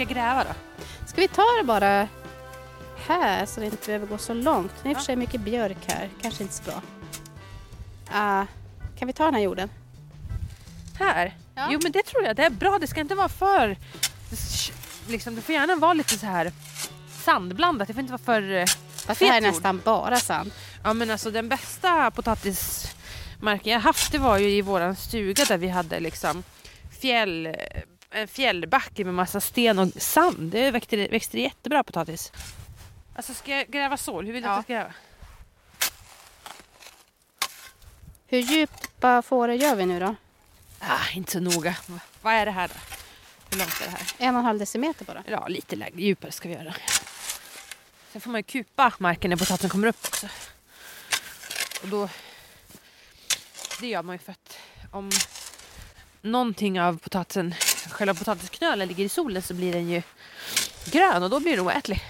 Ska gräva då? Ska vi ta det bara här så det inte behöver gå så långt? Det är i och för sig mycket björk här, kanske inte så bra. Ah, kan vi ta den här jorden? Här? Ja. Jo men det tror jag, det är bra. Det ska inte vara för... Liksom, det får gärna vara lite så här sandblandat. Det får inte vara för eh, Fast det här är jord. nästan bara sand. Ja men alltså den bästa potatismarken jag haft det var ju i våran stuga där vi hade liksom fjäll, en fjällbacke med massa sten och sand. Det växte, växte jättebra potatis. Alltså ska jag gräva så? Hur vill du Ja. att jag ska gräva? Hur djupa fåror gör vi nu då? Ah, inte så noga. Va- Vad är det här då? Hur långt är det här? En och en halv decimeter bara. Ja, lite lägre, djupare ska vi göra. Sen får man ju kupa marken när potatisen kommer upp också. Och då... Det gör man ju för att om någonting av potatisen, själva potatisknölen ligger i solen så blir den ju grön och då blir den oätlig.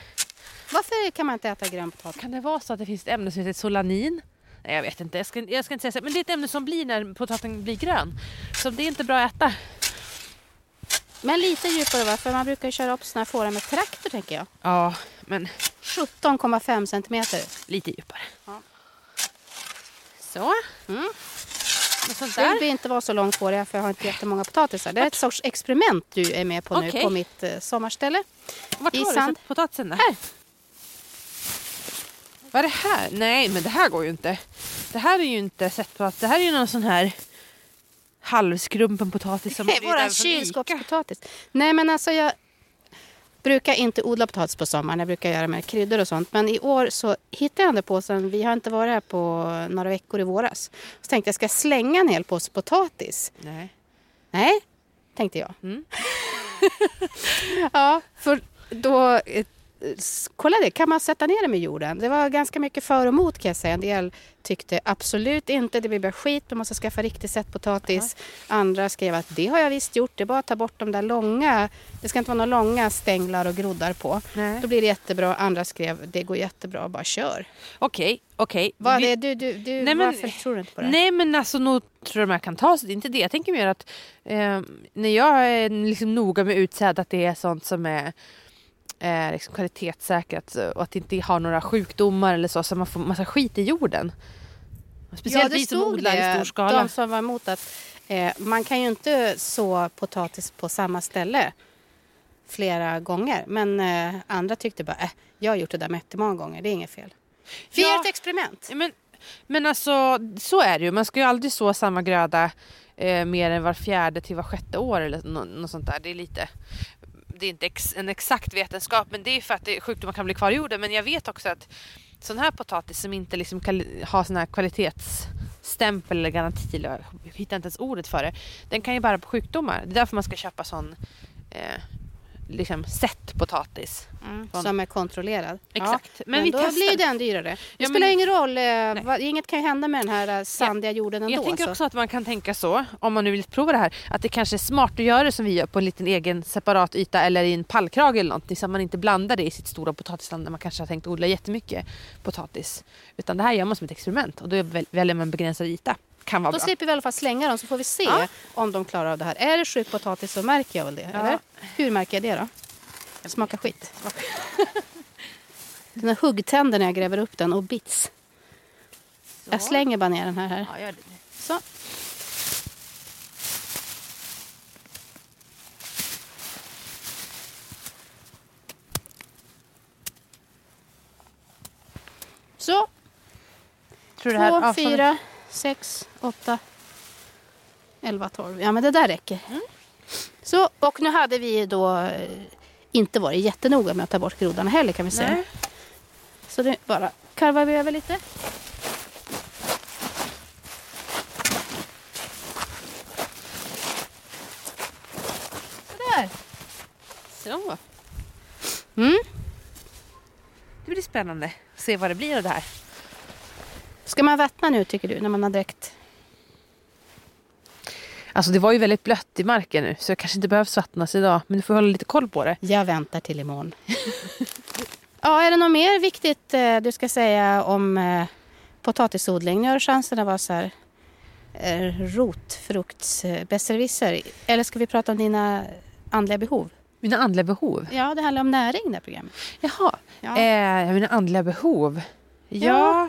Varför kan man inte äta grön potatis? Kan det vara så att det finns ett ämne som heter solanin? Nej, jag vet inte. Jag ska, jag ska inte säga så. Men det är ett ämne som blir när potatisen blir grön. Så det är inte bra att äta. Men lite djupare va? För man brukar ju köra upp såna här fåror med traktor tänker jag. Ja, men 17,5 centimeter. lite djupare. Ja. Så. Mm. Det vill inte vara så långt på det för jag har inte jättemånga potatisar. Det är ett sorts experiment du är med på nu Okej. på mitt eh, sommarställe. Vart har du sand. sett potatisen? Där? Här. Vad är det här? Nej, men det här går ju inte. Det här är ju inte sett på att det här är ju någon sån här halvskrumpen potatis som Det är våran kylskåpspotatis. Nej men alltså jag brukar inte odla potatis på sommaren. Jag brukar göra med kryddor och sånt. Men i år så hittade jag den där påsen. Vi har inte varit här på några veckor i våras. Så tänkte jag, ska jag slänga en hel påse potatis? Nej. Nej, tänkte jag. Mm. ja, för då... Kolla det, kan man sätta ner det med jorden? Det var ganska mycket för och emot kan jag säga. En del tyckte absolut inte, det blir bara skit, man måste skaffa riktigt sett potatis. Andra skrev att det har jag visst gjort, det är bara att ta bort de där långa, det ska inte vara några långa stänglar och groddar på. Nej. Då blir det jättebra. Andra skrev, det går jättebra, bara kör. Okej, okej. Vad Vi- du, du, du, Nej, men- varför tror du inte på det? Nej men alltså nog tror jag man kan ta sig. Det är inte det. Jag tänker mer att eh, när jag är liksom noga med utsäde att det är sånt som är eh, liksom kvalitetssäkrat och att det inte har några sjukdomar eller så så man får massa skit i jorden. Speciellt ja, det vi som odlar det. i stor skala. De som var emot att eh, man kan ju inte så potatis på samma ställe flera gånger. Men eh, andra tyckte bara, äh, jag har gjort det där jättemånga gånger, det är inget fel. Vi Ja. gör ett experiment. Men, men alltså så är det ju. Man ska ju aldrig så samma gröda eh, mer än var fjärde till var sjätte år eller nå- något sånt där. Det är lite det är inte ex, en exakt vetenskap men det är för att det, sjukdomar kan bli kvar i jorden. Men jag vet också att sån här potatis som inte liksom kan ha sån här kvalitetsstämpel eller garanti, eller jag hittar inte ens ordet för det. Den kan ju bära på sjukdomar. Det är därför man ska köpa sån eh, liksom sett potatis. Från- Som är kontrollerad. Exakt. Ja, Men men vi då testar. blir den dyrare. Det Ja, spelar men- ingen roll. Eh, vad, inget kan ju hända med den här eh, sandiga jorden ändå. Jag tänker så. också att man kan tänka så, om man nu vill prova det här, att det kanske är smart att göra det som vi gör på en liten egen separat yta eller i en pallkrage eller någonting så att man inte blandar det i sitt stora potatisland där man kanske har tänkt odla jättemycket potatis. Utan det här gör man som ett experiment och då väl- väljer man en begränsad yta. Kan vara Då bra. slipper vi i alla fall slänga dem så får vi se Ja. om de klarar av det här. Är det sjuk potatis så märker jag väl det. Ja. Eller? Hur märker jag det då? Smakar skit. Den har huggtänder när jag gräver upp den och bits. Jag slänger bara ner den här. här. Ja. Så. Så, Tror här två, fyra, sex, åtta, elva, tolv. Ja, men det där räcker. Mm. Så, och nu hade vi då eh, inte varit jättenoga med att ta bort groddarna heller kan vi säga. Nej. Så nu bara karvar vi över lite. Sådär. Så. Mm. Det blir spännande att se vad det blir av det här. Ska man vattna nu tycker du när man har dräckt? Alltså det var ju väldigt blött i marken nu så jag kanske inte behövs vattnas idag men du får hålla lite koll på det. Jag väntar till imorgon. ja, är det något mer viktigt eh, du ska säga om eh, potatisodling? Nu har du chansen att vara så här eh, rotfruktsbesserwisser. Eller ska vi prata om dina andliga behov? Mina andliga behov? Ja, det handlar om näring det här programmet. Jaha. Ja. Eh, mina andliga behov? Ja. Ja.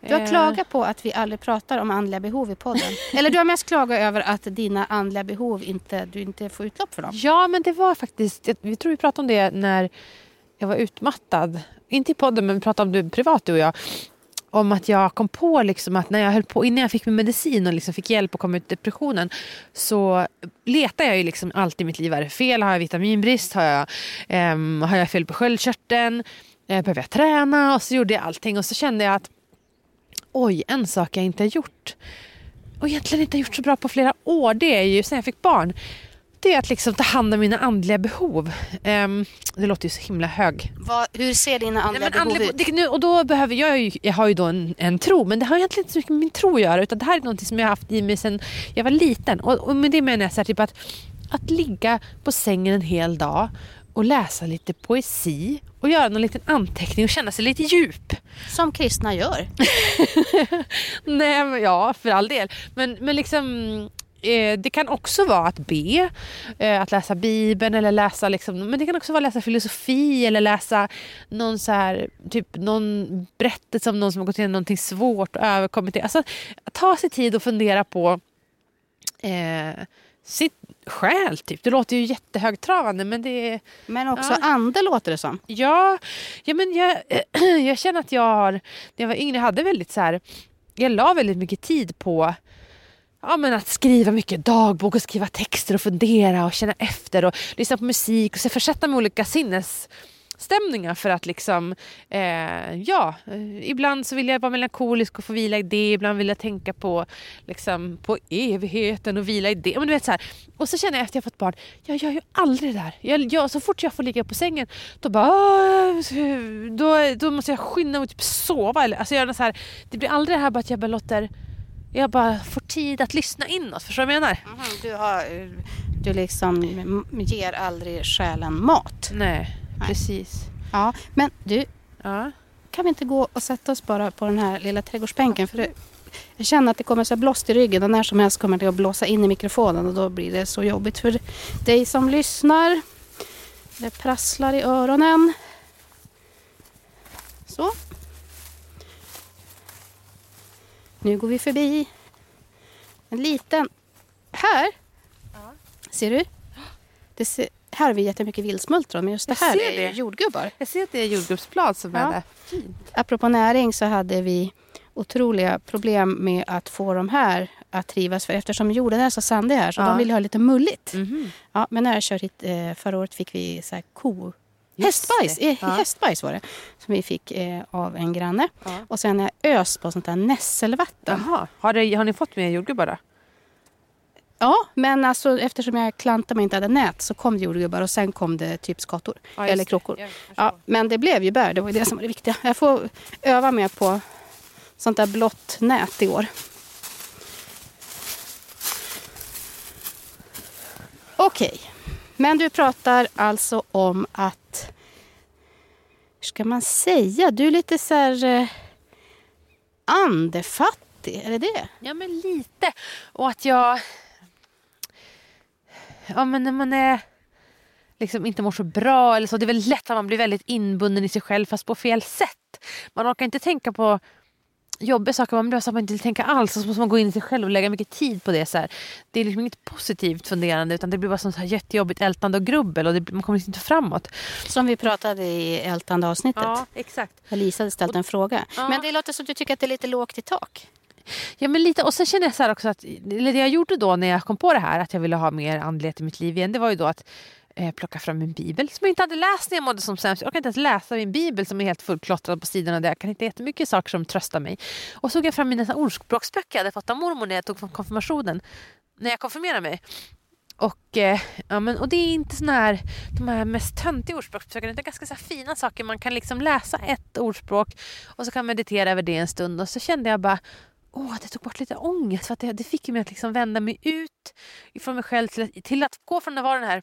Du har Eh, klagat på att vi aldrig pratar om andliga behov i podden. Eller du har mest klagat över att dina andliga behov inte, du inte får utlopp för dem. Ja, men det var faktiskt... Vi tror vi pratade om det när jag var utmattad. Inte i podden, men vi pratade om det privat du och jag. Om att jag kom på liksom att när jag höll på, innan jag fick min medicin och liksom fick hjälp att komma ut depressionen så letade jag ju liksom allt i mitt liv. Är det fel? Har jag vitaminbrist? Har jag, ehm, har jag fel på sköldkörteln? Eh, behöver jag träna? Och så gjorde jag allting och så kände jag att oj, en sak jag inte har gjort och egentligen inte har gjort så bra på flera år, det är ju sen jag fick barn. Det är att liksom ta hand om mina andliga behov. Ehm, det låter ju så himla hög. Vad, hur ser dina andliga Nej, behov andliga, ut? det, nu, och då behöver jag, ju, jag har ju då en, en tro, men det har egentligen inte så mycket med min tro att göra. Utan det här är något som jag har haft i mig sedan jag var liten. Och, och med det menar jag så här, typ att, att ligga på sängen en hel dag och läsa lite poesi och göra någon liten anteckning och känna sig lite djup. Som kristna gör. Nej, men ja, för all del. Men, men liksom, eh, det kan också vara att be, eh, att läsa Bibeln eller läsa liksom, men det kan också vara att läsa filosofi eller läsa någon, så här, typ, någon berättelse om någon som har gått igenom någonting svårt och överkommit det. Alltså, ta sig tid och fundera på eh, sitt själ. Typ. Det låter ju jättehögtravande men det är Men också Ja. ande låter det som. Ja, ja men jag, jag känner att jag har, när jag var yngre hade väldigt så här, jag la väldigt mycket tid på ja, men att skriva mycket dagbok och skriva texter och fundera och känna efter och lyssna på musik och så försätta mig i olika sinnesstämningar för att liksom, eh, ja, eh, ibland så vill jag vara melankolisk och få vila i det, ibland vill jag tänka på, liksom, på evigheten och vila i det. Men du vet, så här. Och så känner jag efter jag fått barn, jag gör ju aldrig det där. Jag, jag, så fort jag får ligga på sängen, då bara, "Ah, då, då måste jag skynda mig och typ sova. Eller, alltså göra så här, det blir aldrig det här bara att jag bara låter jag bara får tid att lyssna inåt. Förstår du vad jag menar? Du, har, du liksom ger aldrig själen mat. Nej, Nej. precis. Ja, men du, Ja. kan vi inte gå och sätta oss bara på den här lilla trädgårdsbänken? För det, jag känner att det kommer så blåst i ryggen och när som helst kommer det att blåsa in i mikrofonen och då blir det så jobbigt för dig som lyssnar. Det prasslar i öronen. Så. Nu går vi förbi en liten... Här! Ser du? Det ser, här har vi jättemycket vildsmultron men just det här är det. jordgubbar. Jag ser att det är jordgubbsblad som Ja. är där. Fint. Apropå näring så hade vi otroliga problem med att få de här att trivas. För eftersom jorden är så sandig här så Ja. de vill ha lite mulligt. Mhm. Ja, men när jag körde hit eh, förra året fick vi så här ko... Just Hästbajs, eh, Ja. hästbajs var det. Som vi fick eh, av en granne. Ja. Och sen har jag öst på sånt där nässelvatten. Jaha. Har, det, har ni fått mer jordgubbar då? Ja, men alltså eftersom jag klantade mig inte hade nät så kom det jordgubbar och sen kom det typ skator. Ja, eller det. förstår. Ja, men det blev ju bär, det var ju det som var det viktiga. Jag får öva mer på sånt där blått nät i år. Okej, men du pratar alltså om att... Hur ska man säga? Du är lite så här... Eh, andefattig, är det det? Ja, men lite. Och att jag... Ja, men när man är liksom inte mår så bra eller så. Det är väldigt lätt att man blir väldigt inbunden i sig själv fast på fel sätt. Man orkar inte tänka på jobbiga saker. Man blir så att man inte vill tänka alls. Och så måste man gå in i sig själv och lägga mycket tid på det. Så här. Det är liksom inget positivt funderande utan det blir bara sånt här jättejobbigt ältande och grubbel och det, man kommer liksom inte framåt. Som vi pratade i ältande avsnittet. exakt. Där Lisa hade ställt en fråga. Ja. Men det låter som att du tycker att det är lite lågt i tak. Ja men lite och sen känner jag så här också att eller det jag gjorde då när jag kom på det här att jag ville ha mer andlighet i mitt liv igen det var ju då att eh, plocka fram min bibel som jag inte hade läst när jag mådde som sämst. Jag orkar inte ens läsa min bibel som är helt fullklottrad på sidorna där jag kan hitta jättemycket saker som tröstar mig. Och så tog jag fram mina ordspråksböcker jag hade fått av mormor när jag tog från konfirmationen. När jag konfirmerade mig. Och, eh, ja, men, och det är inte såna här, de här mest töntiga ordspråksböckerna utan ganska så här fina saker. Man kan liksom läsa ett ordspråk och så kan man meditera över det en stund och så kände jag bara Åh, det tog bort lite ångest. För att det, det fick mig att liksom vända mig ut ifrån mig själv till att, till att gå från att vara den här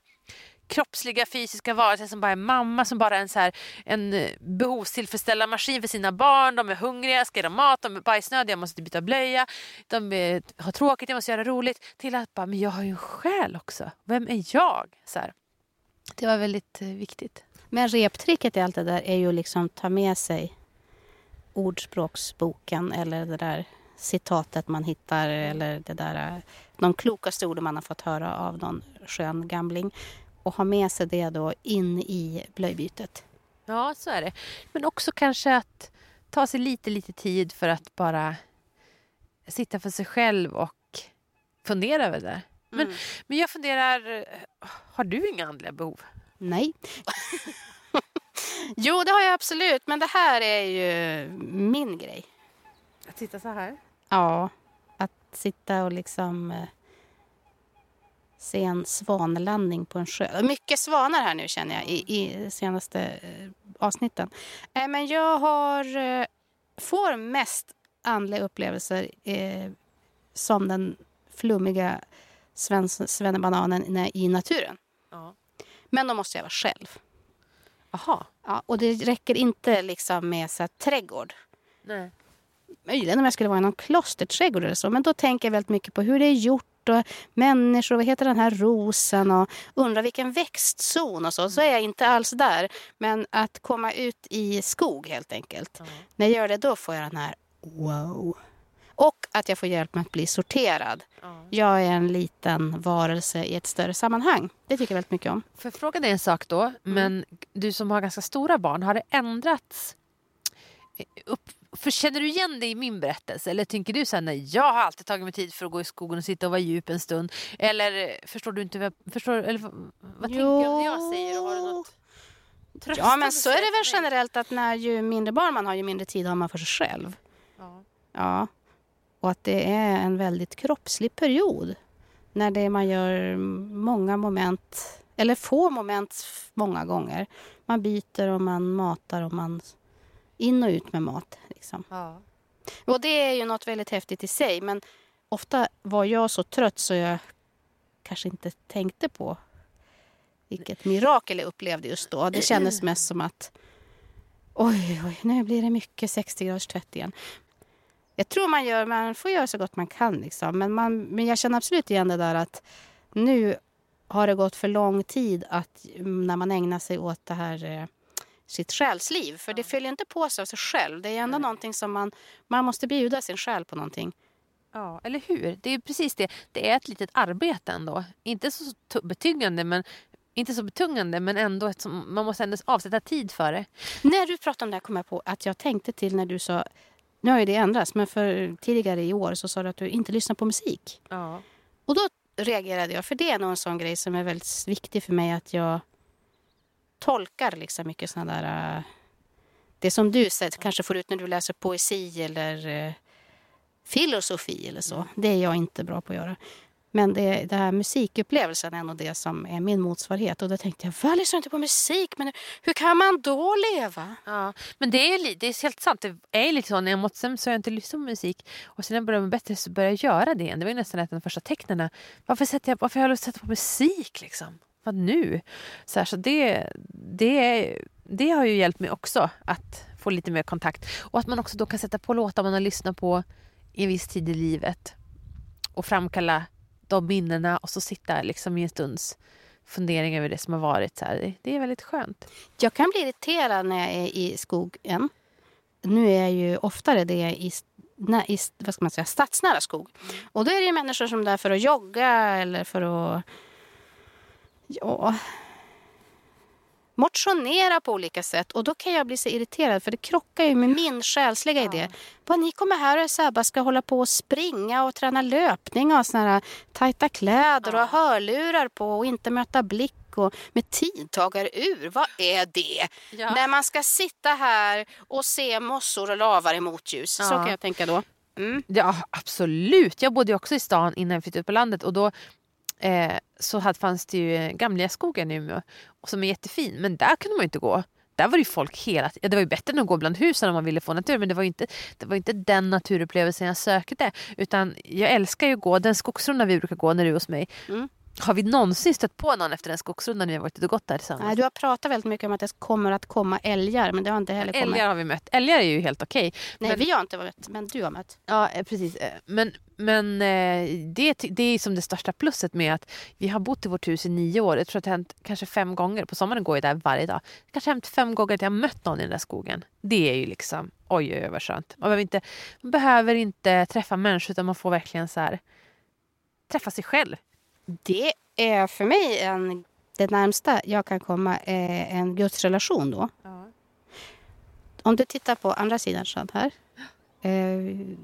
kroppsliga fysiska varelsen som bara är mamma, som bara är en, så här, en eh, behovstillfredsställande maskin för sina barn. De är hungriga, ska ge dem mat, de är bajsnödiga, jag måste byta blöja. De är, har tråkigt, jag måste göra roligt. Till att bara, men jag har ju en själ också. Vem är jag? Så här. Det var väldigt eh, viktigt. Men reptricket i allt det där är ju liksom ta med sig ordspråksboken eller det där citatet man hittar eller det där, eh, de klokaste orden man har fått höra av någon skön gamling och ha med sig det då in i blöjbytet. Ja, så är det. Men också kanske att ta sig lite, lite tid för att bara sitta för sig själv och fundera över det. Men, Mm. men jag funderar, har du inga andliga behov? Nej. jo, det har jag absolut, men det här är ju min grej. Att sitta så här? Ja, att sitta och liksom eh, se en svanlandning på en sjö. Mycket svanar här nu känner jag i, i senaste eh, avsnitten. Eh, men jag har, får mest andliga upplevelser som den flummiga svens- svennebananen i naturen. Ja. Men då måste jag vara själv. Jaha. Ja, och det räcker inte liksom med så här, trädgård. Nej. Möjligen om jag skulle vara i någon klosterträdgård eller så. Men då tänker jag väldigt mycket på hur det är gjort och människor, vad heter den här rosen och undrar vilken växtzon och så. Så är jag inte alls där. Men att komma ut i skog helt enkelt. Ja. När jag gör det då får jag den här wow. Och att jag får hjälp med att bli sorterad. Ja. Jag är en liten varelse i ett större sammanhang. Det tycker jag väldigt mycket om. För frågan är en sak då, men du som har ganska stora barn, har det ändrats? Upp, för känner du igen dig i min berättelse? Eller tänker du så här, nej, jag har alltid tagit mig tid för att gå i skogen och sitta och vara djup en stund? Eller eh, förstår du inte vad, förstår, eller, vad tänker du om det jag säger? Och har du något Ja, men så är det väl generellt att när ju mindre barn man har, ju mindre tid har man för sig själv. Ja. Ja. Och att det är en väldigt kroppslig period. När det man gör många moment, eller få moment många gånger. Man byter och man matar och man in och ut med mat. Liksom. Ja. Och det är ju något väldigt häftigt i sig. Men ofta var jag så trött så jag kanske inte tänkte på vilket mirakel jag upplevde just då. Det kändes mest som att oj, oj, nu blir det mycket 60 graders tvätt igen. Jag tror man gör, man får göra så gott man kan liksom. Men, man, men jag känner absolut igen det där att nu har det gått för lång tid att mm, när man ägnar sig åt det här eh, sitt själsliv. För det följer inte på sig av sig själv. Det är ändå någonting som man, man måste bjuda sin själ på någonting. ja, eller hur? Det är precis det. Det är ett litet arbete ändå. Inte så betungande, men inte så betungande men ändå ett som, man måste ändå avsätta tid för det. När du pratade om det här kom jag på att jag tänkte till när du sa, nu har ju det ändrats, men för tidigare i år så sa du att du inte lyssnar på musik. Ja. Och då reagerade jag, för det är nog en sån grej som är väldigt viktig för mig att jag tolkar liksom mycket sådana där... äh, Det som du kanske får ut när du läser poesi eller eh, filosofi eller så. Det är jag inte bra på att göra. Men det, det här musikupplevelsen är nog det som är min motsvarighet. Och då tänkte jag, vad lyssnar inte på musik? Men hur kan man då leva? Ja, men det är, det är helt sant. Det är lite så. När jag mått sämst så har jag inte lyssnat på musik. Och sen när jag började må bättre så började jag göra det igen. Det var nästan ett av de första tecknen. Varför, sätter jag, varför har jag lust att sätta på musik liksom? Vad nu? Så, här, så det, det, det har ju hjälpt mig också att få lite mer kontakt. Och att man också då kan sätta på låtar man har lyssnat på i en viss tid i livet. Och framkalla de minnena och så sitta liksom i en stunds fundering över det som har varit. Så här. Det, är väldigt skönt. Jag kan bli irriterad när jag är i skogen. Nu är jag ju oftare det i, i vad ska man säga, stadsnära skog. Och då är det ju människor som är där för att jogga eller för att ja, motionera på olika sätt. Och då kan jag bli så irriterad för det krockar ju med min själsliga idé. Vad ni kommer här och så här bara ska hålla på och springa och träna löpning och såna här tajta kläder och ha hörlurar på och inte möta blick och med tidtagarur. Vad är det? Ja. När man ska sitta här och se mossor och lavar i motljus. Så Ja. kan jag tänka då. Mm. Ja, absolut. Jag bodde också i stan innan jag flyttade ut på landet och då eh, så hade, fanns det ju eh, Gamla skogen i Umeå som är jättefin. Men där kunde man ju inte gå. Där var det ju folk hela tiden. Det var ju bättre än att gå bland husen om man ville få natur men det var ju inte, det var inte den naturupplevelsen jag sökte. Utan jag älskar ju att gå den skogsrunda vi brukar gå när du är hos mig. Mm. Har vi någonsin stött på någon efter en skogsrunda när vi har varit ute och gått där tillsammans? Nej, du har pratat väldigt mycket om att det kommer att komma älgar, men det har inte heller kommit. Älgar har vi mött. Älgar är ju helt okej. Nej, men- vi har inte mött, men du har mött. Ja, eh, precis. Eh, Men, men eh, det, det är som det största plusset med att vi har bott i vårt hus i nio år. Jag tror att det har hänt kanske fem gånger. På sommaren går jag där varje dag. Det kanske har hänt fem gånger att jag har mött någon i den där skogen. Det är ju liksom, oj oj oj vad skönt. Man behöver inte, man behöver inte träffa människor utan man får verkligen så här, träffa sig själv. Det är för mig en, det närmsta jag kan komma är en gudsrelation då. Om du tittar på andra sidan sånt här. Eh,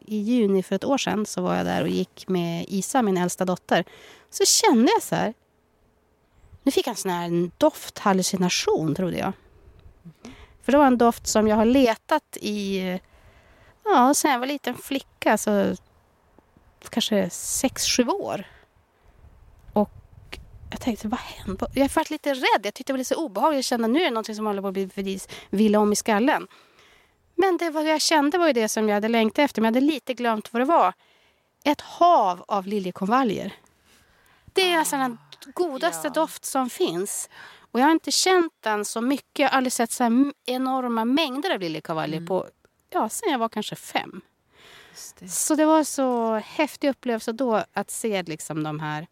I juni för ett år sedan så var jag där och gick med Isa, min äldsta dotter. Så kände jag så här. Nu fick jag en sån här dofthallucination trodde jag. För det var en doft som jag har letat i, ja sen jag var liten flicka, så kanske sex sju år. Jag tänkte, vad hände? Jag var lite rädd. Jag tyckte det var lite så obehagligt. Jag kände nu är det något som håller på att bli villa om i skallen. Men det vad jag kände var ju det som jag hade längtat efter. Men jag hade lite glömt vad det var. Ett hav av liljekonvaljer. Det är alltså den godaste ja. doft som finns. Och jag har inte känt den så mycket. Jag har aldrig sett så här enorma mängder av liljekonvaljer på, ja, sen jag var kanske fem. Så det var så häftig upplevelse då att se liksom de här,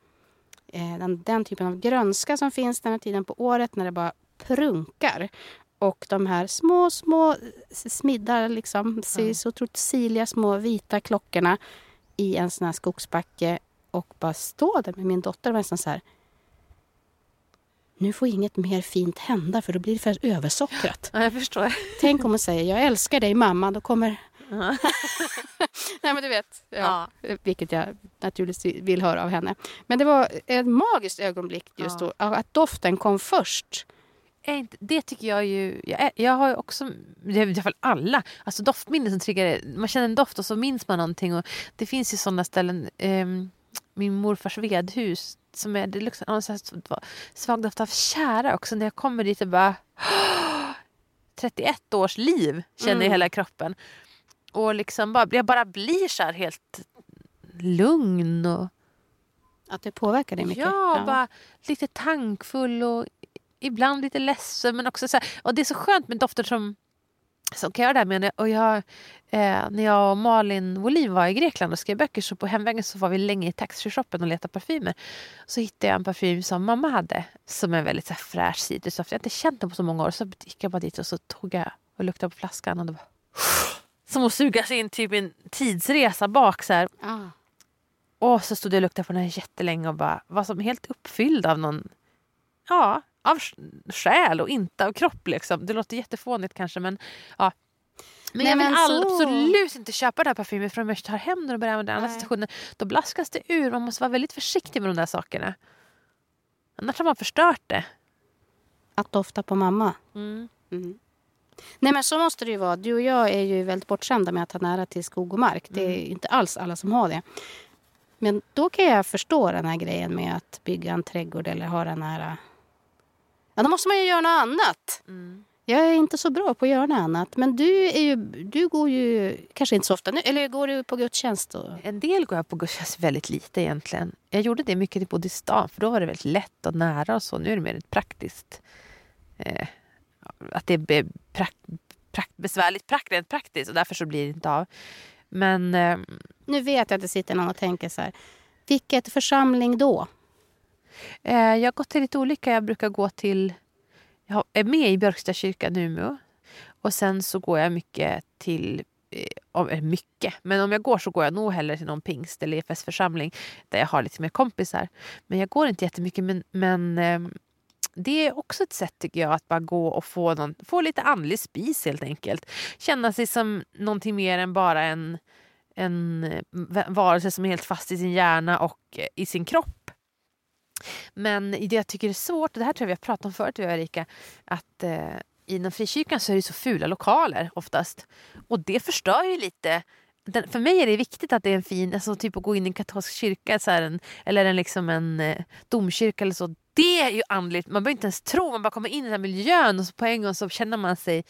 den, den typen av grönska som finns den här tiden på året när det bara prunkar. Och de här små, små smiddar, liksom, ser så otroligt siliga små vita klockorna i en sån här skogsbacke och bara stå där med min dotter och nästan så här. Nu får inget mer fint hända för då blir det för översockrat. Ja, jag förstår. Tänk om hon säger jag älskar dig mamma, då kommer... Ja. Nej men du vet, ja, vilket jag naturligtvis vill höra av henne. Men det var ett magiskt ögonblick just Ja. då, ja, att doften kom först. Inte- Det tycker jag ju... Jag, jag har ju också... I alla fall alla. Alltså doftminnen som triggar. Man känner en doft och så minns man någonting. Och det finns ju sådana ställen. ehm, min morfars vedhus. Som är, det här svag doft av tjära också. När jag kommer dit och bara... 31 års liv känner jag i Mm. hela kroppen. Och liksom bara, jag bara blir så här helt lugn och Att det påverkar dig mycket. Ja, bara lite tankfull och ibland lite ledsen. Men också så här, och det är så skönt med dofter som, som kan göra det här med. Och jag, eh, när jag och Malin Wolin var i Grekland och skrev böcker så på hemvägen så var vi länge i taxfree-shoppen och letade parfymer. Så hittade jag en parfym som mamma hade som är väldigt så här, fräsch citrusdoft. Jag har inte känt den på så många år. Så gick jag bara dit och så tog jag och luktade på flaskan. Och det var som att suga sig in typ en tidsresa bak. Så här. Ja. Och så stod jag och luktade på den här jättelänge och bara var som helt uppfylld av någon, ja, av sj- själ och inte av kropp liksom. Det låter jättefånigt kanske men ja. Men Nej, jag vill all, så- absolut inte köpa den här parfymen förrän jag tar hem den och börjar använda den andra Nej. situationer. Då blaskas det ur. Man måste vara väldigt försiktig med de där sakerna. Annars har man förstört det. Att dofta på mamma. Mm. Mm. Nej men så måste det ju vara. Du och jag är ju väldigt bortskämda med att ha nära till skog och mark. Det är inte alls alla som har det. Men då kan jag förstå den här grejen med att bygga en trädgård eller ha den nära. Ja, då måste man ju göra något annat. Mm. Jag är inte så bra på att göra något annat. Men du, är ju, du går ju kanske inte så ofta nu. Eller går du på gudstjänst? Och... En del går jag på gudstjänst väldigt lite egentligen. Jag gjorde det mycket när jag bodde i stan för då var det väldigt lätt och nära och så. Nu är det mer ett praktiskt. Eh, att det är be, prak, prak, besvärligt prakt, rent praktiskt och därför så blir det inte av. Men eh, Nu vet jag att det sitter någon och tänker så här. Vilket församling då? eh, jag har gått till lite olika. Jag brukar gå till, jag är med i Björksta kyrkan i Umeå. Och sen så går jag mycket till eh, om- mycket, men om jag går så går jag nog hellre till någon pingst eller EFS församling där jag har lite mer kompisar. Men jag går inte jättemycket. Men, men ehm, det är också ett sätt tycker jag att bara gå och få, någon, få lite andlig spis helt enkelt. Känna sig som någonting mer än bara en, en eh, varelse som är helt fast i sin hjärna och eh, i sin kropp. Men det jag tycker är svårt, och det här tror jag vi har pratat om förut, du och Erika, att eh, inom frikyrkan så är det så fula lokaler oftast. Och det förstör ju lite. Den, för mig är det viktigt att det är en fin, alltså typ att gå in i en katolsk kyrka så en, eller en, liksom en eh, domkyrka eller så. Det är ju andligt. Man behöver inte ens tro, man bara kommer in i den här miljön och så på en gång så känner man sig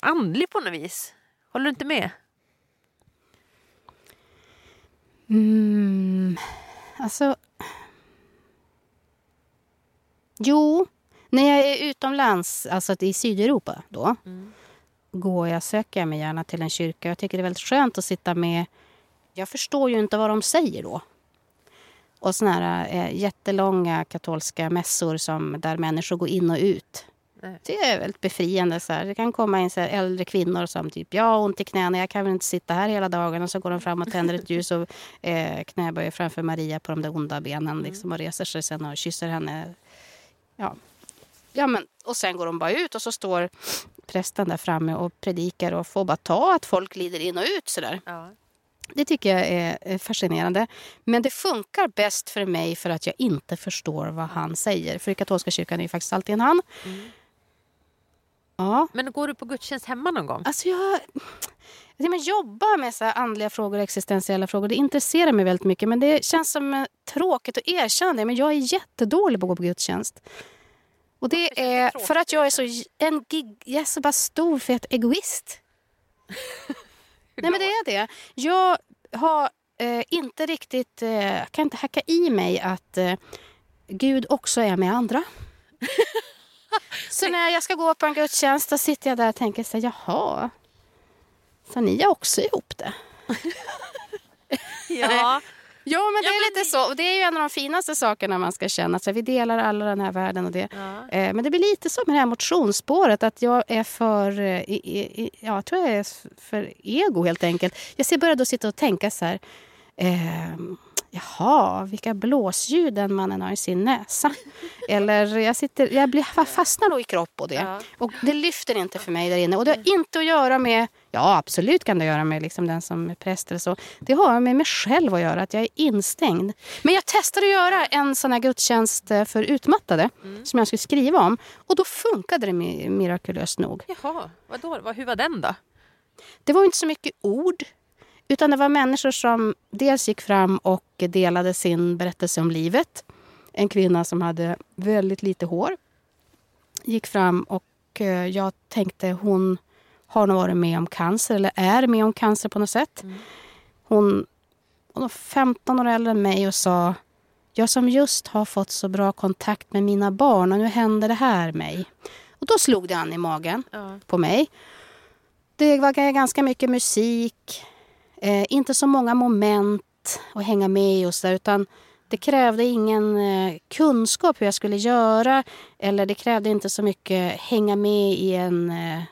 andlig på något vis. Håller du inte med? Mm, alltså, Jo, när jag är utomlands, alltså i Sydeuropa då, Mm. Går jag, söker jag mig gärna till en kyrka. Jag tycker det är väldigt skönt att sitta med... Jag förstår ju inte vad de säger då. Och såna här eh, jättelånga katolska mässor som, där människor går in och ut. Nej. Det är väldigt befriande. Så här. Det kan komma in så här äldre kvinnor som typ, jag har ont i knäna, jag kan väl inte sitta här hela dagen. Och så går de fram och tänder ett ljus och eh, knäböjer framför Maria på de där onda benen liksom, och reser sig sen och kysser henne. Ja. Ja, men, och sen går de bara ut och så står prästen där framme och predikar och får bara ta att folk glider in och ut sådär. Ja. Det tycker jag är fascinerande. Men det funkar bäst för mig för att jag inte förstår vad han säger. För i katolska kyrkan är det faktiskt alltid en han. Ja, Men går du på gudstjänst hemma någon gång? alltså jag... Det med jobba med så andliga frågor och existentiella frågor, det intresserar mig väldigt mycket. Men det känns som tråkigt att erkänna det, men jag är jättedålig på att gå på gudstjänst. Och det är för att jag är så, en gig, jag är så bara stor fet egoist. Nej men det är det. Jag har eh, inte riktigt, eh, kan inte hacka i mig att eh, Gud också är med andra. så när jag ska gå på en gudstjänst då sitter jag där och tänker så här, jaha, så ni är också ihop det? Ja. Ja men det Ja, är lite så. Och det är ju en av de finaste sakerna man ska känna. Så vi delar alla den här världen och det. Ja. Eh, Men det blir lite som med det här motionsspåret. Att jag är för, eh, i, i, ja, jag tror jag är för ego helt enkelt. Jag ser började då sitta och tänka så här. Eh, jaha, vilka blåsljud den mannen har i sin näsa. Eller jag, sitter, jag blir, fastnar då i kropp och det. Ja. Och det lyfter inte för mig där inne. Och det har inte att göra med, ja absolut kan det göra med liksom den som är präst eller så. Det har med mig själv att göra, att jag är instängd. Men jag testade att göra en sån här gudstjänst eh, för utmattade. Som jag skulle skriva om. Och då funkade det mi- mirakulöst nog. Jaha, vadå? Vad- Hur var den då? Det var inte så mycket ord. Utan det var människor som dels gick fram och delade sin berättelse om livet. En kvinna som hade väldigt lite hår gick fram och eh, jag tänkte hon har nog varit med om cancer eller är med om cancer på något sätt. Hon hon var 15 år äldre än mig och sa jag som just har fått så bra kontakt med mina barn och nu händer det här mig. Och då slog det an i magen Ja. på mig. Det var ganska mycket musik, eh, inte så många moment att hänga med i och så där, utan det krävde ingen eh, kunskap hur jag skulle göra eller det krävde inte så mycket hänga med i en eh,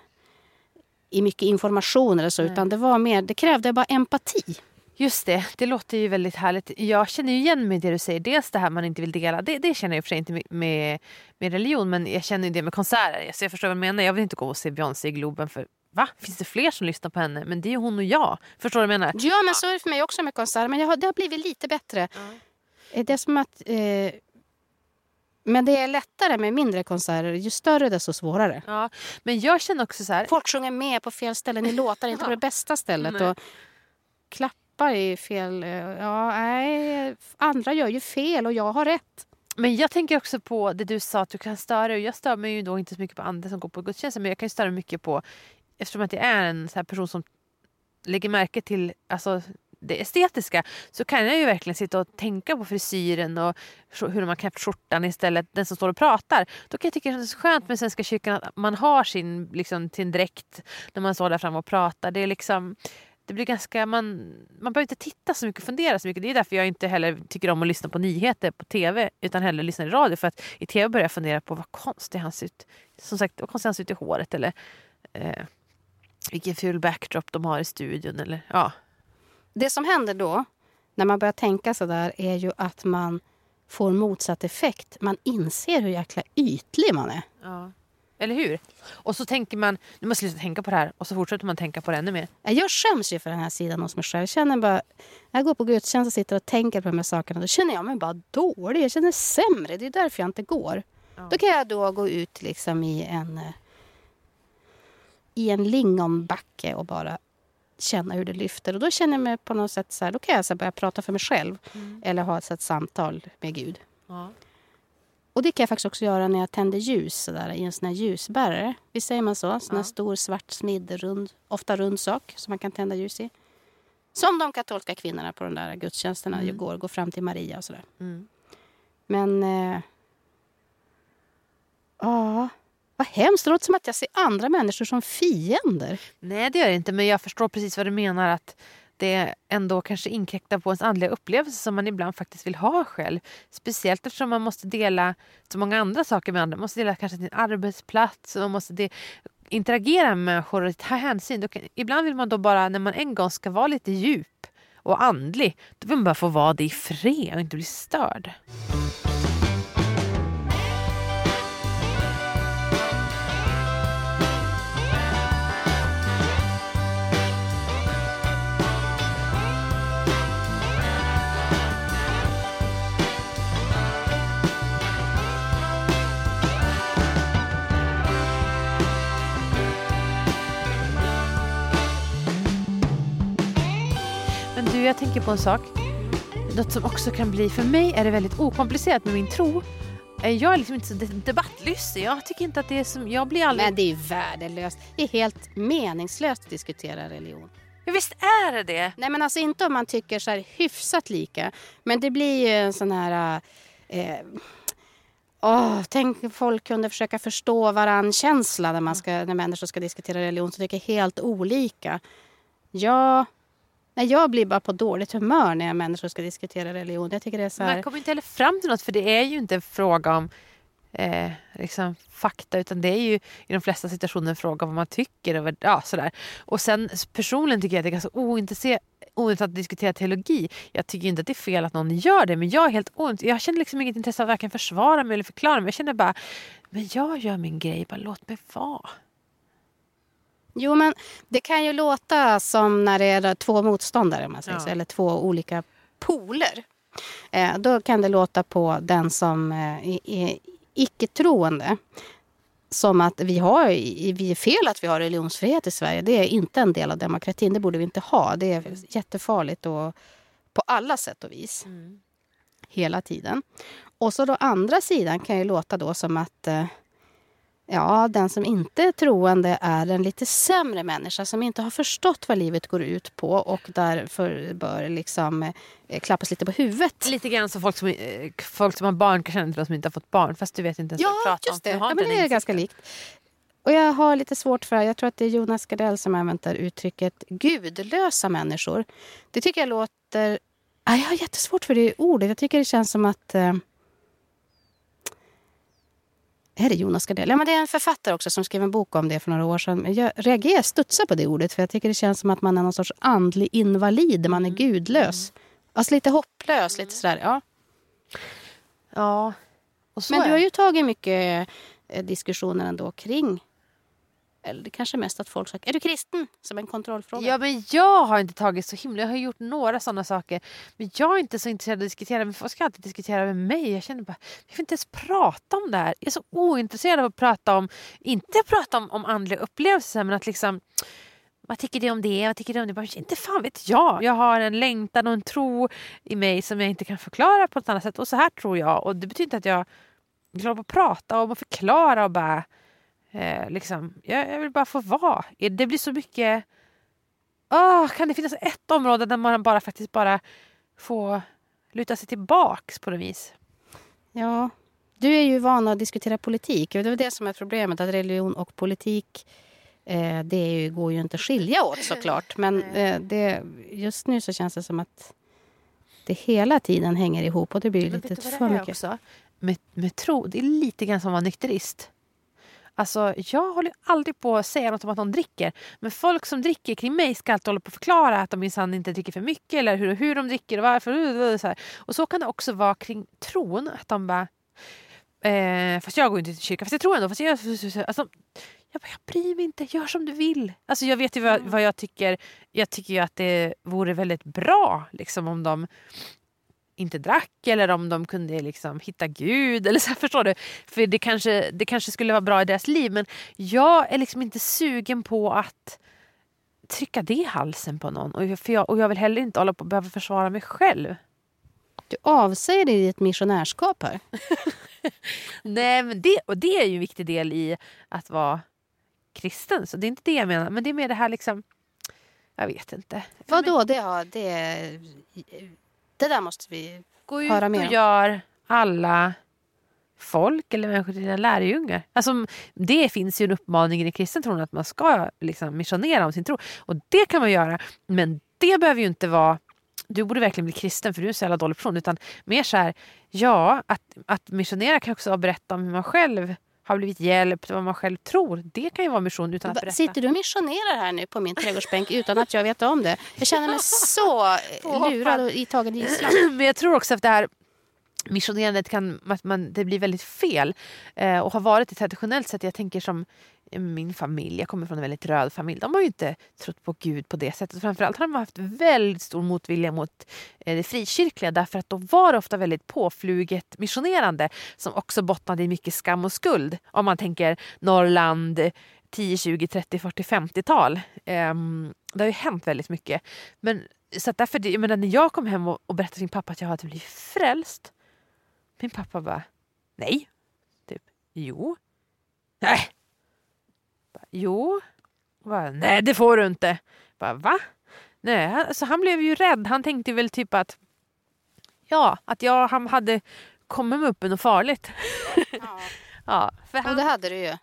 i mycket information eller så, utan det var mer, det krävde bara empati. Just det, det låter ju väldigt härligt. Jag känner ju igen mig i det du säger. Dels det här man inte vill dela. Det, det känner jag i och för sig inte med, med, med religion men jag känner ju det med konserter. Så jag förstår vad du menar. Jag vill inte gå och se Beyoncé i Globen för va? Finns det fler som lyssnar på henne? Men det är ju hon och jag. Förstår du vad jag menar? Ja, men så är det för mig också med konserter, men jag har, det har blivit lite bättre. Eh, Det är som att... Eh, men det är lättare med mindre konserter. Ju större desto svårare. Ja, men jag känner också så här. Folk sjunger med på fel ställen. Ni låtar inte på det bästa stället. Nej. Och klappar i fel... eh, Ja, nej. Andra gör ju fel och jag har rätt. Men jag tänker också på det du sa att du kan störa Jag stör mig ju då inte så mycket på andra som går på gudstjänster men jag kan ju störa mig mycket på eftersom att jag är en här person som lägger märke till alltså, det estetiska så kan jag ju verkligen sitta och tänka på frisyren och hur de har knäppt skjortan istället, den som står och pratar. Då kan jag tycka att det är skönt med Svenska kyrkan att man har sin, liksom, sin dräkt när man står där framme och pratar. Det är liksom det blir ganska, man, man behöver inte titta så mycket och fundera så mycket. Det är därför jag inte heller tycker om att lyssna på nyheter på tv utan hellre lyssna i radio. För att i tv börjar jag fundera på vad konstig han ser ut, som sagt, vad konstig han ser ut i håret eller eh, vilken ful backdrop de har i studion. Eller, ja. Det som händer då, när man börjar tänka så där, är ju att man får motsatt effekt. Man inser hur jäkla ytlig man är. Ja. Eller hur? Och så tänker man, nu måste jag sluta tänka på det här och så fortsätter man tänka på det ännu mer. Jag skäms ju för den här sidan hos mig själv. Jag känner bara, när jag går på gudstjänst och sitter och tänker på de här sakerna, då känner jag mig bara dålig. Jag känner sämre. Det är därför jag inte går. Ja. Då kan jag då gå ut liksom i en, eh, i en lingonbacke och bara känna hur det lyfter. Och då känner jag mig på något sätt så här, då kan jag så börja prata för mig själv. Eller ha ett, samtal med Gud. Ja. Och det kan jag faktiskt också göra när jag tänder ljus så där, i en sån här ljusbärare. Visst säger man så? Sån här Ja. stor svart smidd, rund, ofta rund sak som man kan tända ljus i. Som de katolska kvinnorna på de där gudstjänsterna Mm. går, går fram till Maria och sådär. Mm. Men eh, Ja, vad hemskt. Det låter som att jag ser andra människor som fiender. Nej, det gör det inte. Men jag förstår precis vad du menar. Att det ändå kanske inkräktar på ens andliga upplevelse som man ibland faktiskt vill ha själv. Speciellt eftersom man måste dela så många andra saker med andra. Man måste dela kanske sin arbetsplats och man måste de, interagera med människor och ta hänsyn. Kan, ibland vill man då bara, när man en gång ska vara lite djup och andlig, då vill man bara få vara det i fred och inte bli störd. Du, jag tänker på en sak. Något som också kan bli, för mig är det väldigt okomplicerat med min tro. Eh, jag är liksom inte så debattlystig. Jag tycker inte att det är som, jag blir aldrig... Men det är värdelöst. Det är helt meningslöst att diskutera religion. Ja, visst är det det. Nej men alltså inte om man tycker så här hyfsat lika. Men det blir ju en sån här... Eh, oh, tänk folk kunde försöka förstå varann känsla när, man ska, när människor ska diskutera religion som tycker helt olika. Ja, Nej, jag blir bara på dåligt humör när människor ska diskutera religion. Jag tycker det är så här... Man kommer inte heller fram till något för det är ju inte en fråga om eh, liksom fakta utan det är ju i de flesta situationer en fråga om vad man tycker. Och, ja, sådär. och sen personligen tycker jag att det är ganska ointresserat att diskutera teologi. Jag tycker inte att det är fel att någon gör det men jag är helt ont. Jag känner liksom inget intresse av att varken försvara mig eller förklara mig. Jag känner bara, men jag gör min grej, bara låt mig vara. Jo, men det kan ju låta som när det är två motståndare, man säger ja. eller två olika poler. Eh, då kan det låta på den som eh, är icke-troende som att vi, har, vi är fel att vi har religionsfrihet i Sverige. Det är inte en del av demokratin. Det borde vi inte ha. Det är jättefarligt och på alla sätt och vis. Mm. Hela tiden. Och så då andra sidan kan ju låta då som att eh, Ja, den som inte är troende är en lite sämre människa som inte har förstått vad livet går ut på och därför bör liksom eh, klappas lite på huvudet. Lite grann som folk som, eh, folk som har barn kan känna till de som inte har fått barn fast du vet inte ens ja, vad du pratar just det. om. Ja, men det är ganska likt. Och jag har lite svårt för, jag tror att det är Jonas Gardell som använder uttrycket gudlösa människor. Det tycker jag låter... Jag har jättesvårt för det ordet. Jag tycker det känns som att eh, är det Jonas Gardell? Ja, men det är en författare också som skrev en bok om det för några år sedan. Jag reagerar, studsar på det ordet för jag tycker det känns som att man är någon sorts andlig invalid. Man är mm. gudlös. Alltså lite hopplös, lite sådär. Ja. Ja. men du har ju tagit mycket eh, diskussioner ändå kring eller det kanske mest att folk säger, är du kristen? Som en kontrollfråga. Ja men jag har inte tagit så himla, jag har gjort några sådana saker. Men jag är inte så intresserad av att diskutera, men folk ska alltid diskutera med mig. Jag känner bara, jag vill inte ens prata om det här. Jag är så ointresserad av att prata om, inte prata om, om andliga upplevelser men att liksom vad tycker du om det? Vad tycker du om det? Bara, inte fan vet jag. Jag har en längtan och en tro i mig som jag inte kan förklara på något annat sätt. Och så här tror jag. Och det betyder inte att jag vill hålla på och prata och förklara och bara Eh, liksom, jag, jag, vill bara få vara. Det blir så mycket... Oh, kan det finnas ett område där man bara faktiskt bara får luta sig tillbaks på något vis? Ja, du är ju van att diskutera politik. Det är det som är problemet, att religion och politik eh, det ju, går ju inte att skilja åt såklart. Men eh, det, just nu så känns det som att det hela tiden hänger ihop och det blir lite för mycket. Också? Med, med tro, det är lite grann som att vara nykterist. Alltså, jag håller aldrig på att säga något om att någon dricker. Men folk som dricker kring mig ska alltid hålla på att förklara att de minsann inte dricker för mycket eller hur, hur de dricker och varför. Och så, här. och så kan det också vara kring tron. Att de bara... Eh, fast jag går inte till kyrkan. Fast jag tror ändå. Fast jag, alltså, jag, bara, jag bryr mig inte, gör som du vill. Alltså jag vet ju vad, vad jag tycker. Jag tycker ju att det vore väldigt bra liksom, om de inte drack eller om de kunde liksom hitta Gud. Eller så, förstår du? För det kanske, det kanske skulle vara bra i deras liv men jag är liksom inte sugen på att trycka det i halsen på någon. Och, jag, och jag vill heller inte hålla på behöva försvara mig själv. Du avsäger dig ditt missionärskap här. Nej, men det, och det är ju en viktig del i att vara kristen. Så det är inte det jag menar. Men det är mer det här liksom... Jag vet inte. Vadå? Det, ja, det det där måste vi Gå höra mer och gör alla folk eller människor till dina lärjungar. Alltså, det finns ju en uppmaning i den kristna tron att man ska liksom, missionera om sin tro. Och det kan man göra. Men det behöver ju inte vara du borde verkligen bli kristen för du är en så jävla dålig person. Utan mer så här, ja, att, att missionera kan också vara att berätta om hur man själv har blivit hjälpt, vad man själv tror. Det kan ju vara mission utan att berätta. Sitter du och missionerar här nu på min trädgårdsbänk utan att jag vet om det? Jag känner mig så lurad och tagen gisslan. Men jag tror också att det här missionerandet kan, att man, det blir väldigt fel. Eh, och har varit det traditionellt sett. Jag tänker som eh, min familj, jag kommer från en väldigt röd familj. De har ju inte trott på Gud på det sättet. Framförallt har de haft väldigt stor motvilja mot eh, det frikyrkliga därför att då var det ofta väldigt påfluget missionerande som också bottnade i mycket skam och skuld. Om man tänker Norrland 10, 20, 30, 40, 50-tal. Um, det har ju hänt väldigt mycket. Men, så därför, jag menar, när jag kom hem och, och berättade för min pappa att jag hade blivit frälst min pappa bara, nej. Typ, jo. Nej. Bara, jo. Bara, nej, det får du inte. Bara, va? Nej, alltså, han blev ju rädd. Han tänkte väl typ att ja, att jag han hade kommit med upp något farligt. Ja, ja för han... Och det hade du ju.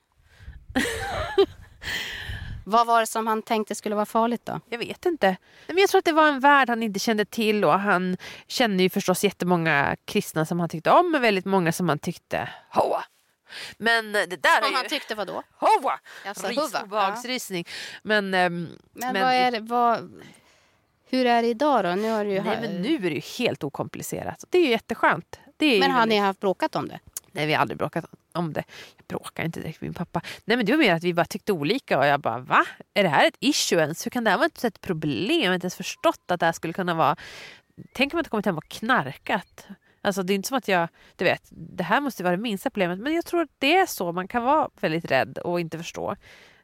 Vad var det som han tänkte skulle vara farligt då? Jag vet inte. Men jag tror att det var en värld han inte kände till och han kände ju förstås jättemånga kristna som han tyckte om men väldigt många som han tyckte hoa. Men det där som är ju... han tyckte vad då? Hoa! Alltså, Obehagsrysning. Ja. Men, men, men vad är det, vad, hur är det idag då? Nu, har du ju Nej, men nu är det ju helt okomplicerat. Det är ju jätteskönt. Är men har ni haft bråkat om det? Nej, vi har aldrig bråkat om det. Jag bråkar inte direkt med min pappa. Nej, men det var mer att vi bara tyckte olika och jag bara va? Är det här ett issue ens? Hur kan det här vara ett problem? Jag har inte ens förstått att det här skulle kunna vara... Tänk om jag inte kommit hem och knarkat. Alltså det är inte som att jag, du vet, det här måste vara det minsta problemet. Men jag tror att det är så. Man kan vara väldigt rädd och inte förstå.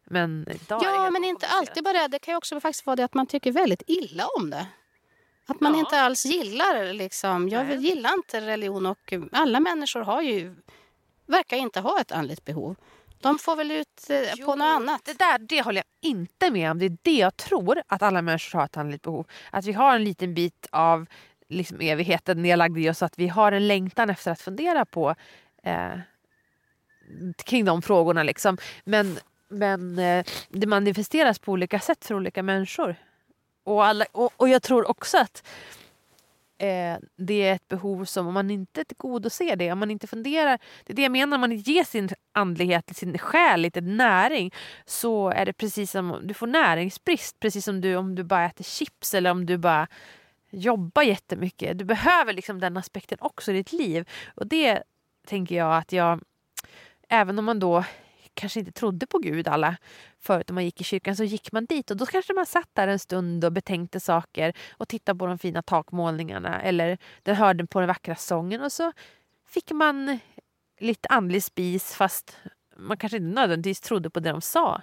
Men ja, men inte alltid bara rädd. Det kan ju också faktiskt vara det att man tycker väldigt illa om det. Att man ja. inte alls gillar liksom. Jag Nej. gillar inte religion och alla människor har ju verkar inte ha ett andligt behov. De får väl ut eh, jo, på något annat. Det där det håller jag inte med om. Det är det jag tror att alla människor har ett andligt behov. Att vi har en liten bit av liksom, evigheten nedlagd i oss. Att vi har en längtan efter att fundera på eh, kring de frågorna. Liksom. Men, men eh, det manifesteras på olika sätt för olika människor. Och, alla, och, och jag tror också att eh, det är ett behov som om man inte tillgodoser det, om man inte funderar, det är det jag menar, om man inte ger sin andlighet, sin själ lite näring så är det precis som, du får näringsbrist precis som du om du bara äter chips eller om du bara jobbar jättemycket. Du behöver liksom den aspekten också i ditt liv och det tänker jag att jag, även om man då kanske inte trodde på Gud alla förut när man gick i kyrkan så gick man dit och då kanske man satt där en stund och betänkte saker och tittade på de fina takmålningarna eller den hörde på den vackra sången och så fick man lite andlig spis fast man kanske inte nödvändigtvis trodde på det de sa.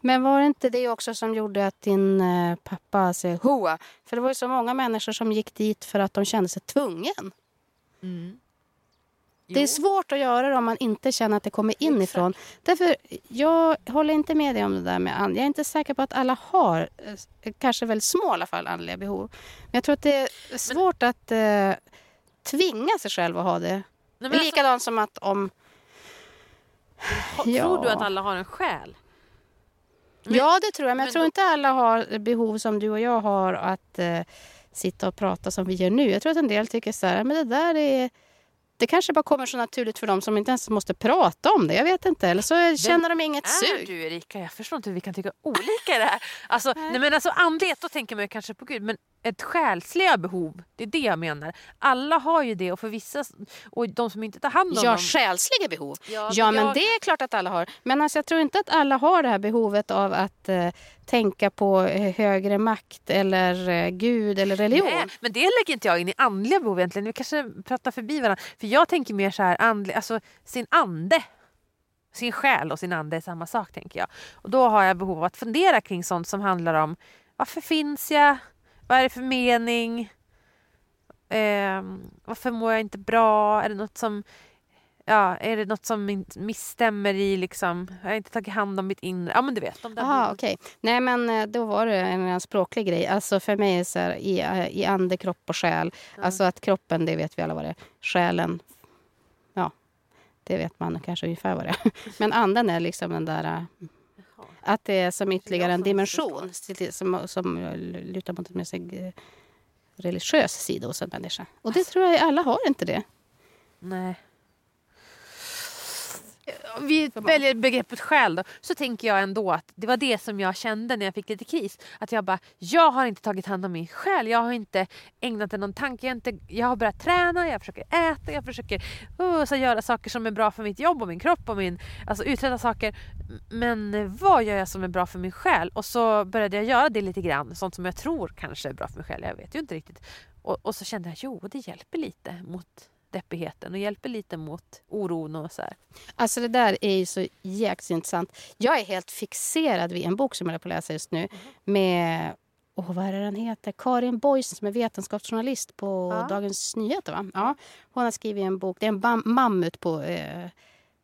Men var det inte det också som gjorde att din eh, pappa säger hoa? För det var ju så många människor som gick dit för att de kände sig tvungen. Mm. Det är svårt att göra det om man inte känner att det kommer inifrån. Exakt. Därför, jag håller inte med dig om det där med and. Jag är inte säker på att alla har, eh, kanske väldigt små i alla fall, andliga behov. Men jag tror att det är svårt Men... att eh, tvinga sig själv att ha det. Nej, alltså... Likadant som att om... Tror ja. du att alla har en själ? Men... Ja, det tror jag. Men, men jag tror då... inte alla har behov som du och jag har att eh, sitta och prata som vi gör nu. Jag tror att en del tycker så här, men det där är det kanske bara kommer så naturligt för dem som inte ens måste prata om det. Jag vet inte. Eller så Vem känner de inget sug. är du Erika? Jag förstår inte hur vi kan tycka olika i det här. Alltså, nej. nej men alltså andlighet, då tänker man kanske på Gud. Men ett själsliga behov, det är det jag menar. Alla har ju det och för vissa, och de som inte tar hand om ja, dem. själsliga behov. Ja, ja men jag... det är klart att alla har. Men alltså, jag tror inte att alla har det här behovet av att eh, tänka på högre makt eller eh, Gud eller religion. Nej, men det lägger inte jag in i andliga behov egentligen. Vi kanske pratar förbi varandra. För jag tänker mer så här, andlig, alltså sin ande. Sin själ och sin ande är samma sak tänker jag. Och då har jag behov av att fundera kring sånt som handlar om varför finns jag? Vad är det för mening? Eh, varför mår jag inte bra? Är det något som ja, är det något som misstämmer i liksom, jag har inte tagit hand om mitt inre, ja men du vet. Jaha okej. Okay. Nej men eh, då var det en språklig grej. Alltså för mig är det så här, i, eh, i ande, kropp och själ. Mm. Alltså att kroppen, det vet vi alla vad det är. Själen, ja. Det vet man kanske ungefär vad det är. Men anden är liksom den där... eh, Att det är som ytterligare en dimension som, som lutar mot en mer eh, religiös sida hos en människa. Och det tror jag alla har inte det. Nej. Vi väljer begreppet själ då. Så tänker jag ändå att det var det som jag kände när jag fick lite kris. Att jag bara, jag har inte tagit hand om min själ. Jag har inte ägnat den någon tanke. Jag har, inte, jag har börjat träna, jag försöker äta, jag försöker uh, så göra saker som är bra för mitt jobb och min kropp och min, alltså uträtta saker. Men eh, vad gör jag som är bra för min själ? Och så började jag göra det lite grann. Sånt som jag tror kanske är bra för min själ. Jag vet ju inte riktigt. Och, och så kände jag, jo det hjälper lite mot deppigheten och hjälper lite mot oron och så här. Alltså det där är ju så jäkligt intressant. Jag är helt fixerad vid en bok som jag är på att läsa just nu. Med, åh vad är det den heter? Karin Boys som är vetenskapsjournalist på Ja. Dagens Nyheter. Va? Ja, hon har skrivit en bok, det är en mammut på eh,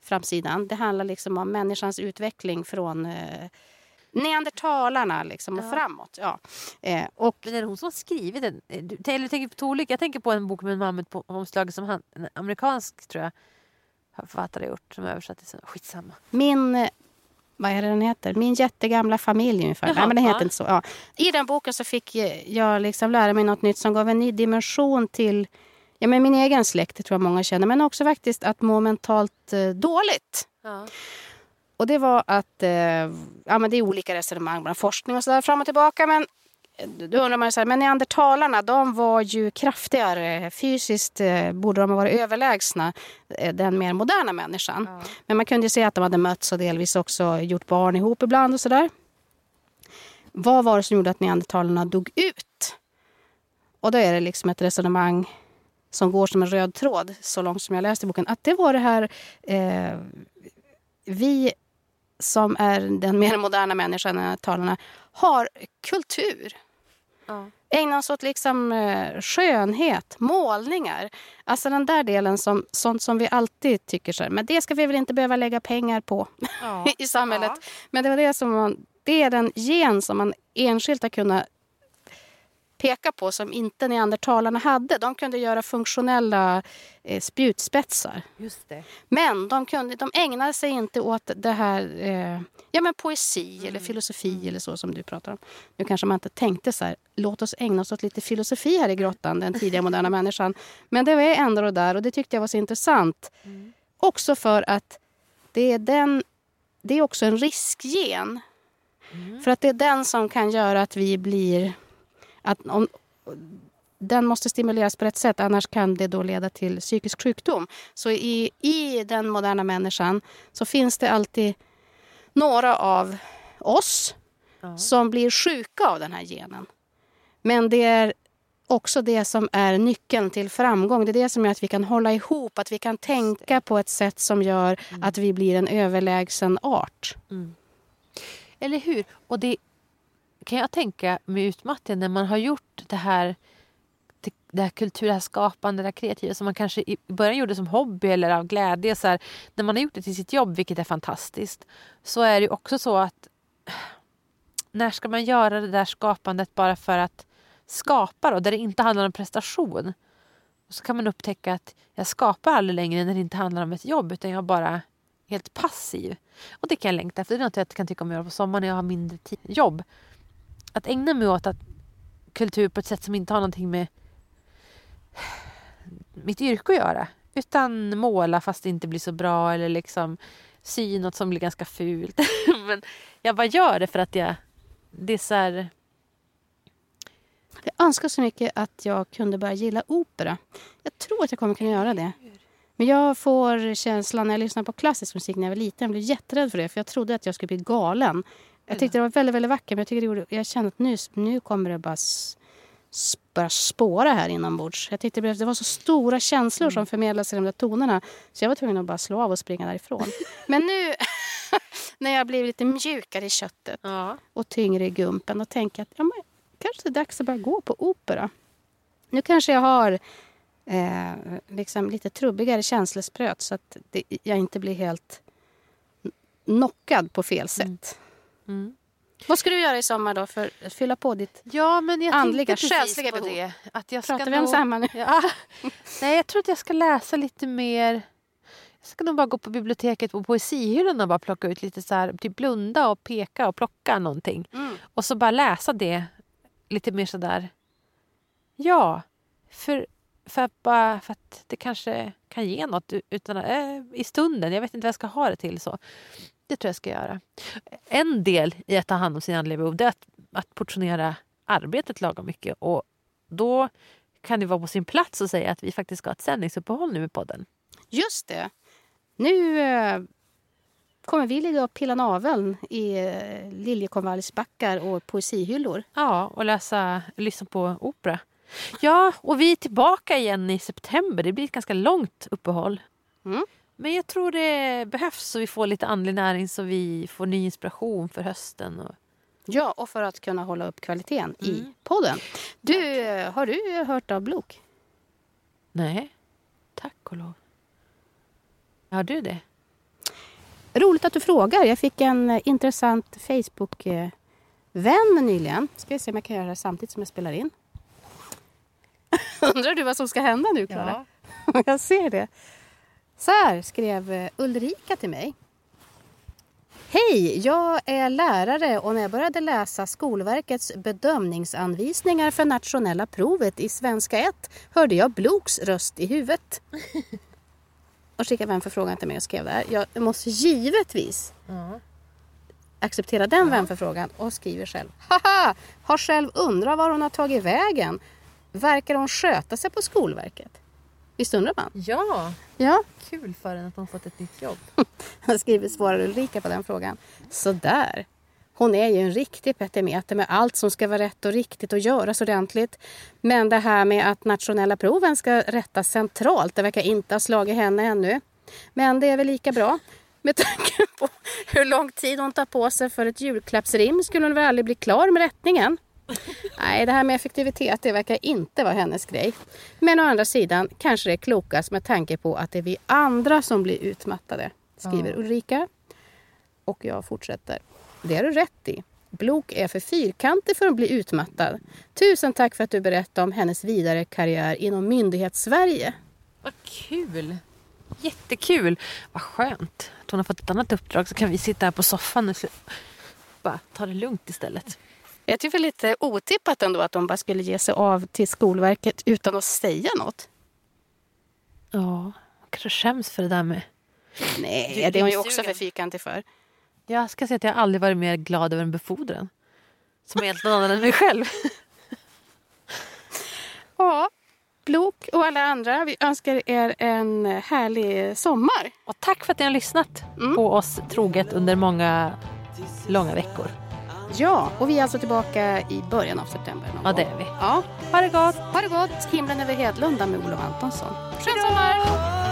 framsidan. Det handlar liksom om människans utveckling från eh, neandertalarna liksom, och Ja. framåt. Ja. Eh, och Men är det hon som har skrivit den? Eh, Du, eller du tänker på två olika. Jag tänker på en bok med en mammut på omslaget som han, en amerikansk tror jag författare gjort som översatt till svenska. Skitsamma. Min, eh, vad är det den heter? Min jättegamla familj ungefär. Jaha, Nej, men den heter ja. inte så. Ja. I den boken så fick eh, jag liksom lära mig något nytt som gav en ny dimension till ja, men min egen släkt, det tror jag många känner. Men också faktiskt att må mentalt eh, dåligt. Ja. Och det var att, eh, ja men det är olika resonemang bland forskning och sådär fram och tillbaka. Men eh, då undrar man ju så här, men neandertalarna de var ju kraftigare. Fysiskt eh, borde de ha varit överlägsna eh, den mer moderna människan. Ja. Men man kunde ju se att de hade mötts och delvis också gjort barn ihop ibland och sådär. Vad var det som gjorde att neandertalarna dog ut? Och då är det liksom ett resonemang som går som en röd tråd, så långt som jag läste i boken, att det var det här eh, vi som är den mer moderna människan, neandertalarna, har kultur. Ja. Ägnar oss åt liksom, eh, skönhet, målningar. Alltså den där delen, som, sånt som vi alltid tycker så här, men det ska vi väl inte behöva lägga pengar på Ja. i samhället. Ja. Men det var det som man, det är den gen som man enskilt har kunnat peka på som inte neandertalarna hade. De kunde göra funktionella eh, spjutspetsar. Just det. Men de, kunde, de ägnade sig inte åt det här eh, ja, men poesi eller Mm. filosofi eller så som du pratar om. Nu kanske man inte tänkte så här, låt oss ägna oss åt lite filosofi här i grottan, den tidiga moderna människan. Men det var ändå där och det tyckte jag var så intressant. Mm. Också för att det är, den, det är också en riskgen. Mm. För att det är den som kan göra att vi blir... Att om, den måste stimuleras på rätt sätt, annars kan det då leda till psykisk sjukdom. Så i, i den moderna människan så finns det alltid några av oss Ja. som blir sjuka av den här genen. Men det är också det som är nyckeln till framgång. Det är det som gör att vi kan hålla ihop, att vi kan tänka på ett sätt som gör att vi blir en överlägsen art. Mm. Eller hur? Och det kan jag tänka med utmattning när man har gjort det här det, här kultur, det här skapande, det här kreativa som man kanske i början gjorde som hobby eller av glädje. Så här, när man har gjort det till sitt jobb, vilket är fantastiskt, så är det ju också så att när ska man göra det där skapandet bara för att skapa då, där det inte handlar om prestation? Och så kan man upptäcka att jag skapar aldrig längre när det inte handlar om ett jobb utan jag är bara helt passiv. Och det kan jag längta efter. Det är något jag kan tycka om att göra på sommaren när jag har mindre tid. jobb. Att ägna mig åt att kultur på ett sätt som inte har någonting med mitt yrke att göra. Utan måla fast det inte blir så bra eller liksom sy något som blir ganska fult. Men jag bara gör det för att jag... Det är så här... Jag önskar så mycket att jag kunde börja gilla opera. Jag tror att jag kommer kunna göra det. Men jag får känslan när jag lyssnar på klassisk musik när jag var liten. Jag blev jätterädd för det för jag trodde att jag skulle bli galen. Jag tyckte det var väldigt, väldigt vackert men jag, tycker det gjorde, jag kände att nu, nu kommer det bara, bara spåra här inombords. Jag tyckte det, var så stora känslor som förmedlades i de där tonerna så jag var tvungen att bara slå av och springa därifrån. men nu när jag blev lite mjukare i köttet Ja. och tyngre i gumpen och tänka att ja, men, kanske det är dags att börja gå på opera. Nu kanske jag har eh, liksom lite trubbigare känslospröt så att det, jag inte blir helt knockad på fel sätt. Mm. Vad ska du göra i sommar då för att fylla på ditt... Ja, men jag Andliga, själsliga behov. det. Att jag ska Pratar vi om samma nu? Ja. Nej, jag tror att jag ska läsa lite mer. Jag ska nog bara gå på biblioteket på poesihyllan och bara plocka ut lite så här, typ blunda och peka och plocka någonting. Mm. Och så bara läsa det lite mer sådär. Ja, för, för, att bara, för att det kanske kan ge något utan, äh, i stunden. Jag vet inte vad jag ska ha det till. så. Det tror jag ska göra. En del i att ta hand om sina andliga behov är att, att portionera arbetet lagom mycket. Och då kan det vara på sin plats att säga att vi faktiskt ska ha ett sändningsuppehåll nu med podden. Just det. Nu eh, kommer vi ligga och pilla naveln i eh, liljekonvaljsbackar och poesihyllor. Ja, och läsa, lyssna på opera. Ja, och vi är tillbaka igen i september. Det blir ett ganska långt uppehåll. Mm. Men jag tror det behövs så vi får lite andlig näring så vi får ny inspiration för hösten. Och... Ja, och för att kunna hålla upp kvaliteten i Mm. podden. Du, eh, har du hört av Blok? Nej, tack och lov. Har du det? Roligt att du frågar. Jag fick en intressant Facebook-vän nyligen. Ska vi se om jag kan göra det samtidigt som jag spelar in. Undrar du vad som ska hända nu, Klara? jag ser det. Så här skrev eh, Ulrika till mig. Hej, jag är lärare och när jag började läsa Skolverkets bedömningsanvisningar för nationella provet i svenska 1 hörde jag Bloks röst i huvudet. Och skickade en förfrågan till mig och skrev där. Jag måste givetvis Ja. acceptera den vänförfrågan och skriver själv. Haha! Har själv undrat var hon har tagit vägen. Verkar hon sköta sig på Skolverket? Visst undrar man? ja, Ja, kul för henne att hon fått ett nytt jobb. Han skriver svarar Ulrika på den frågan. Sådär. Hon är ju en riktig petimeter med allt som ska vara rätt och riktigt och göras ordentligt. Men det här med att nationella proven ska rättas centralt, det verkar inte ha slagit henne ännu. Men det är väl lika bra. Med tanke på hur lång tid hon tar på sig för ett julklappsrim skulle hon väl aldrig bli klar med rättningen. Nej, det här med effektivitet det verkar inte vara hennes grej. Men å andra sidan kanske det är klokast med tanke på att det är vi andra som blir utmattade, skriver. Ulrika. Och jag fortsätter. Det har du rätt i. Blok är för fyrkantig för att bli utmattad. Tusen tack för att du berättade om hennes vidare karriär inom myndighetssverige. Vad kul! Jättekul! Vad skönt att hon har fått ett annat uppdrag så kan vi sitta här på soffan och bara ta det lugnt istället. Jag tycker det är lite otippat ändå att de bara skulle ge sig av till Skolverket utan att säga något. Ja, kanske skäms för det där med... Nej, det är hon ju också för fyrkantig för. Jag ska säga att jag aldrig varit mer glad över en befordran. Som är helt någon annan än mig själv. Ja, Blok och alla andra, vi önskar er en härlig sommar. Och tack för att ni har lyssnat Mm. på oss troget under många långa veckor. Ja, och vi är alltså tillbaka i början av september. någon Ja, det är vi. Ja, Ha det gott! ha det gott! Himlen över Hedlunda med Olof Antonsson. Skön sommar!